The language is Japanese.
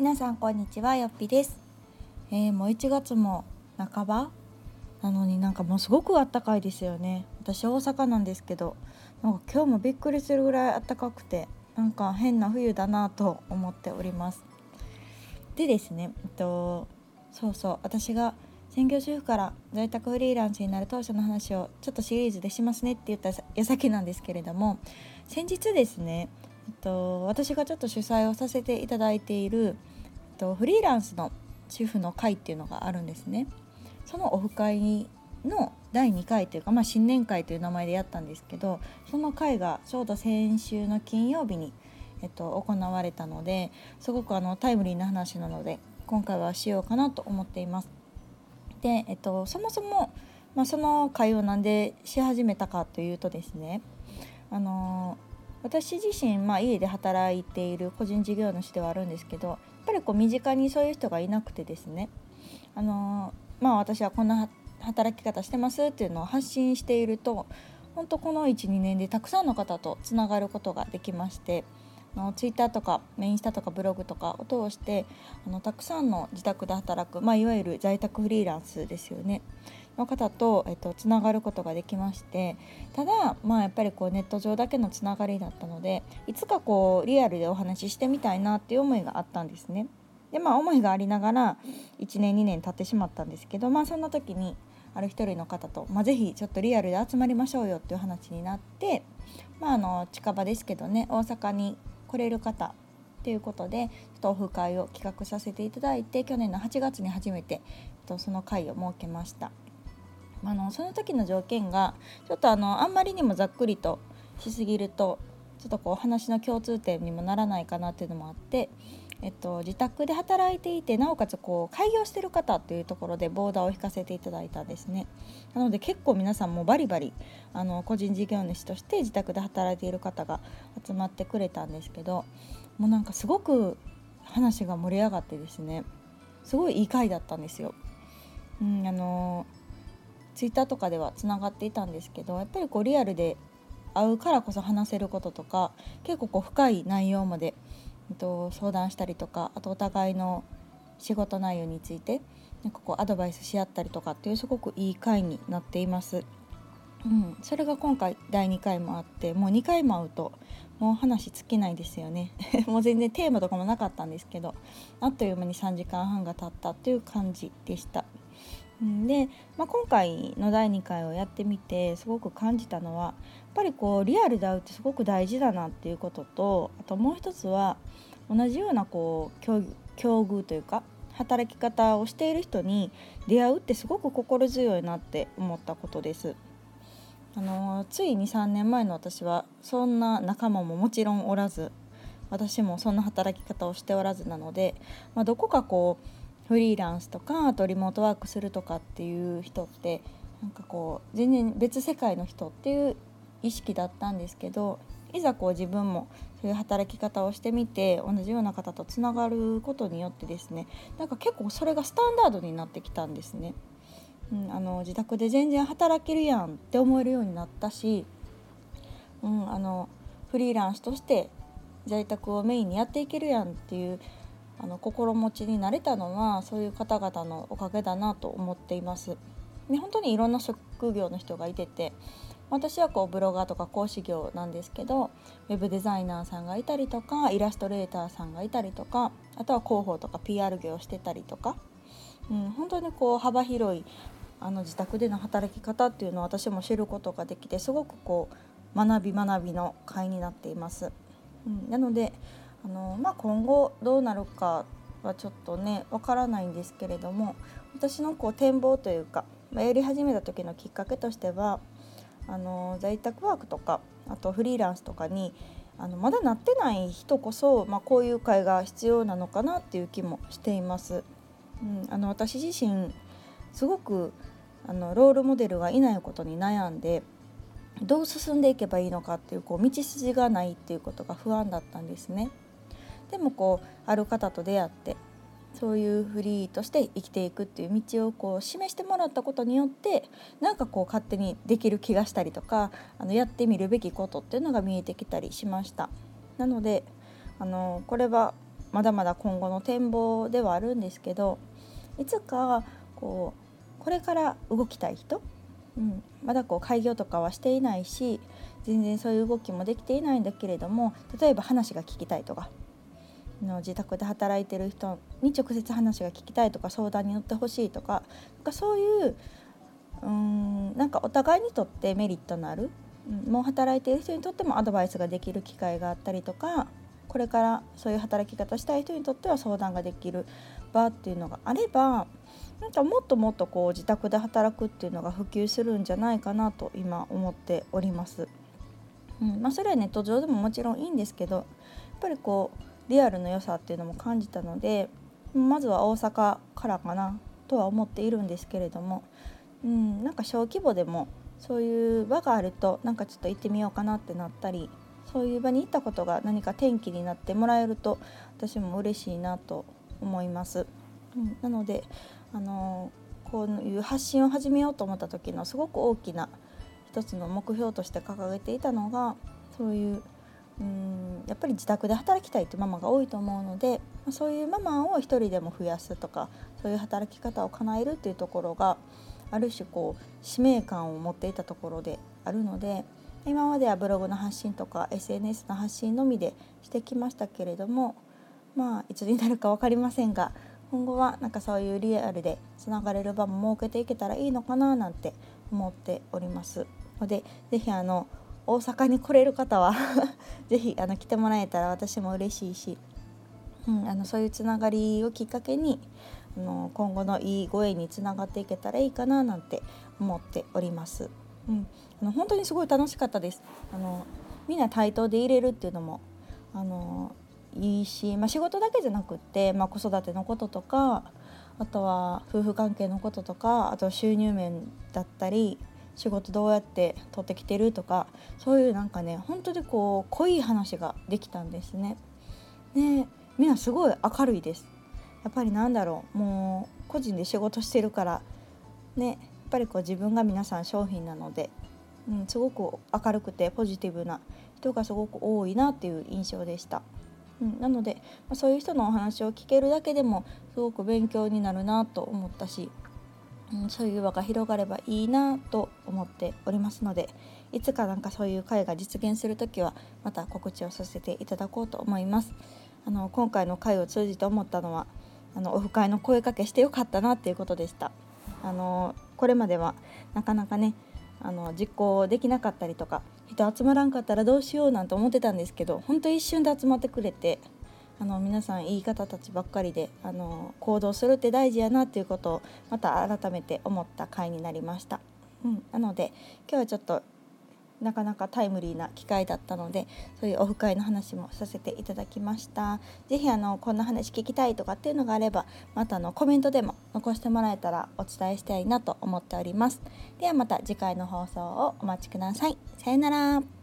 皆さんこんにちはよっぴです、えー、もう1月も半ば？なのになんかもうすごくあったかいですよね。私大阪なんですけどなんか今日もびっくりするぐらいあったかくてなんか変な冬だなと思っております。でですねえっとそうそう私が専業主婦から在宅フリーランスになる当初の話をちょっとシリーズでしますねって言った矢先なんですけれども先日ですね、えっと、私がちょっと主催をさせていただいている、と、フリーランスの主婦の会っていうのがあるんですね。そのオフ会の第2回というか、まあ、新年会という名前でやったんですけどその会がちょうど先週の金曜日に、えっと、行われたのですごくあのタイムリーな話なので今回はしようかなと思っています。で、えっと、そもそも、まあ、その会を何でし始めたかというとですねあの私自身、まあ、家で働いている個人事業主ではあるんですけどやっぱりこう身近にそういう人がいなくてですね。あの、まあ、私はこんな働き方してますっていうのを発信していると本当この12年でたくさんの方とつながることができましてのツイッターとかインスタとかブログとかを通してあのたくさんの自宅で働く、まあ、いわゆる在宅フリーランスですよね。の方と、えっと、つながることができましてただ、まあ、やっぱりこうネット上だけのつながりだったのでいつかこうリアルでお話ししてみたいなっていう思いがあったんですね。でまあ思いがありながら1年2年経ってしまったんですけどまあそんな時にある一人の方と、まあ、ぜひちょっとリアルで集まりましょうよっていう話になって、まあ、あの近場ですけどね大阪に来れる方ということでちょっとオフ会を企画させていただいて去年の8月に初めてその会を設けました。あのその時の条件がちょっとあのあんまりにもざっくりとしすぎるとちょっとこう話の共通点にもならないかなっていうのもあってえっと、自宅で働いていてなおかつこう開業してる方っていうところでボーダーを引かせていただいたんですねなので結構皆さんもバリバリあの個人事業主として自宅で働いている方が集まってくれたんですけどもうなんかすごく話が盛り上がってですねすごいいい回だったんですよ。うん、あのツイッターとかではつながっていたんですけどやっぱりこうリアルで会うからこそ話せることとか結構こう深い内容までと相談したりとかあとお互いの仕事内容についてなんかこうアドバイスし合ったりとかっていうすごくいい回になっています。うん、それが今回第2回もあってもう2回も会うともう話尽きないですよね もう全然テーマとかもなかったんですけどあっという間に3時間半が経ったという感じでした。で、まあ、今回の第2回をやってみてすごく感じたのはやっぱりこうリアルで会うってすごく大事だなっていうこととあともう一つは同じようなこう境遇というか働き方をしている人に出会うってすごく心強いなって思ったことです。あのつい23年前の私はそんな仲間ももちろんおらず私もそんな働き方をしておらずなので、まあ、どこかこうフリーランスとかあとリモートワークするとかっていう人ってなんかこう全然別世界の人っていう意識だったんですけどいざこう自分もそういう働き方をしてみて同じような方とつながることによってですねなんか結構それがスタンダードになってきたんですね。うん、あの自宅で全然働けるやんって思えるようになったし、うん、あのフリーランスとして在宅をメインにやっていけるやんっていうあの心持ちになれたのはそういう方々のおかげだなと思っています。で本当にいろんな職業の人がいてて私はこうブロガーとか講師業なんですけどウェブデザイナーさんがいたりとかイラストレーターさんがいたりとかあとは広報とか PR 業をしてたりとか、うん、本当にこう幅広いあの自宅での働き方っていうのを私も知ることができてすごくこう学び学びの会になっています。うん、なのであの、まあ、今後どうなるかはちょっとねわからないんですけれども私のこう展望というか、まあ、やり始めた時のきっかけとしてはあの在宅ワークとかあとフリーランスとかにあのまだなってない人こそ、まあ、こういう会が必要なのかなっていう気もしています。うん、あの私自身すごくあのロールモデルがいないことに悩んでどう進んでいけばいいのかっていうこう道筋がないっていうことが不安だったんですね。でもこうある方と出会ってそういうフリーとして生きていくっていう道をこう示してもらったことによってなんかこう勝手にできる気がしたりとかあのやってみるべきことっていうのが見えてきたりしました。なのであのこれはまだまだ今後の展望ではあるんですけどいつかこうこれから動きたい人、うん、まだこう開業とかはしていないし全然そういう動きもできていないんだけれども例えば話が聞きたいとかの自宅で働いてる人に直接話が聞きたいとか相談に乗ってほしいとかなんかそういううんなんかお互いにとってメリットのある、うん、もう働いてる人にとってもアドバイスができる機会があったりとかこれからそういう働き方したい人にとっては相談ができる場っていうのがあればなんかもっともっとこう自宅で働くっていうのが普及するんじゃないかなと今思っております。うんまあ、それはネット上でももちろんいいんですけどやっぱりこうリアルの良さっていうのも感じたのでまずは大阪からかなとは思っているんですけれどもうん、なんか小規模でもそういう場があるとなんかちょっと行ってみようかなってなったりそういう場に行ったことが何か転機になってもらえると私も嬉しいなと思います。うん、なのであのこういう発信を始めようと思った時のすごく大きな一つの目標として掲げていたのがそういううんやっぱり自宅で働きたいってママが多いと思うのでそういうママを一人でも増やすとかそういう働き方を叶えるっていうところがある種こう使命感を持っていたところであるので今まではブログの発信とか SNS の発信のみでしてきましたけれどもまあいつになるか分かりませんが今後はなんかそういうリアルでつながれる場も設けていけたらいいのかななんて思っております。ので是非あの大阪に来れる方は 是非あの来てもらえたら私も嬉しいし、うん、あのそういうつながりをきっかけにあの今後のいいご縁につながっていけたらいいかななんて思っております。うん、あの本当にすごい楽しかったです。あのみんな対等で入れるっていうのもあのいいし、まあ、仕事だけじゃなくって、まあ、子育てのこととかあとは夫婦関係のこととかあと収入面だったり仕事どうやって取ってきてるとかそういうなんかね本当にこう濃い話ができたんですね。でみんなすごい明るいです。やっぱりなんだろうもう個人で仕事してるからねやっぱりこう自分が皆さん商品なので、うん、すごく明るくてポジティブな人がすごく多いなっていう印象でした。うん、なので、まあ、そういう人のお話を聞けるだけでもすごく勉強になるなと思ったし、そういう輪が広がればいいなと思っておりますのでいつかなんかそういう会が実現する時はまた告知をさせていただこうと思います。あの今回の会を通じて思ったのはあのオフ会の声かけしてよかったなっていうことでした。あのこれまではなかなかねあの実行できなかったりとか人集まらんかったらどうしようなんて思ってたんですけど本当一瞬で集まってくれてあの皆さんいい方たちばっかりであの行動するって大事やなっていうことをまた改めて思った回になりました。うん、なので今日はちょっとなかなかタイムリーな機会だったのでそういうオフ会の話もさせていただきました。是非あのこんな話聞きたいとかっていうのがあればまたのコメントでも残してもらえたらお伝えしたいなと思っております。ではまた次回の放送をお待ちください。さよなら。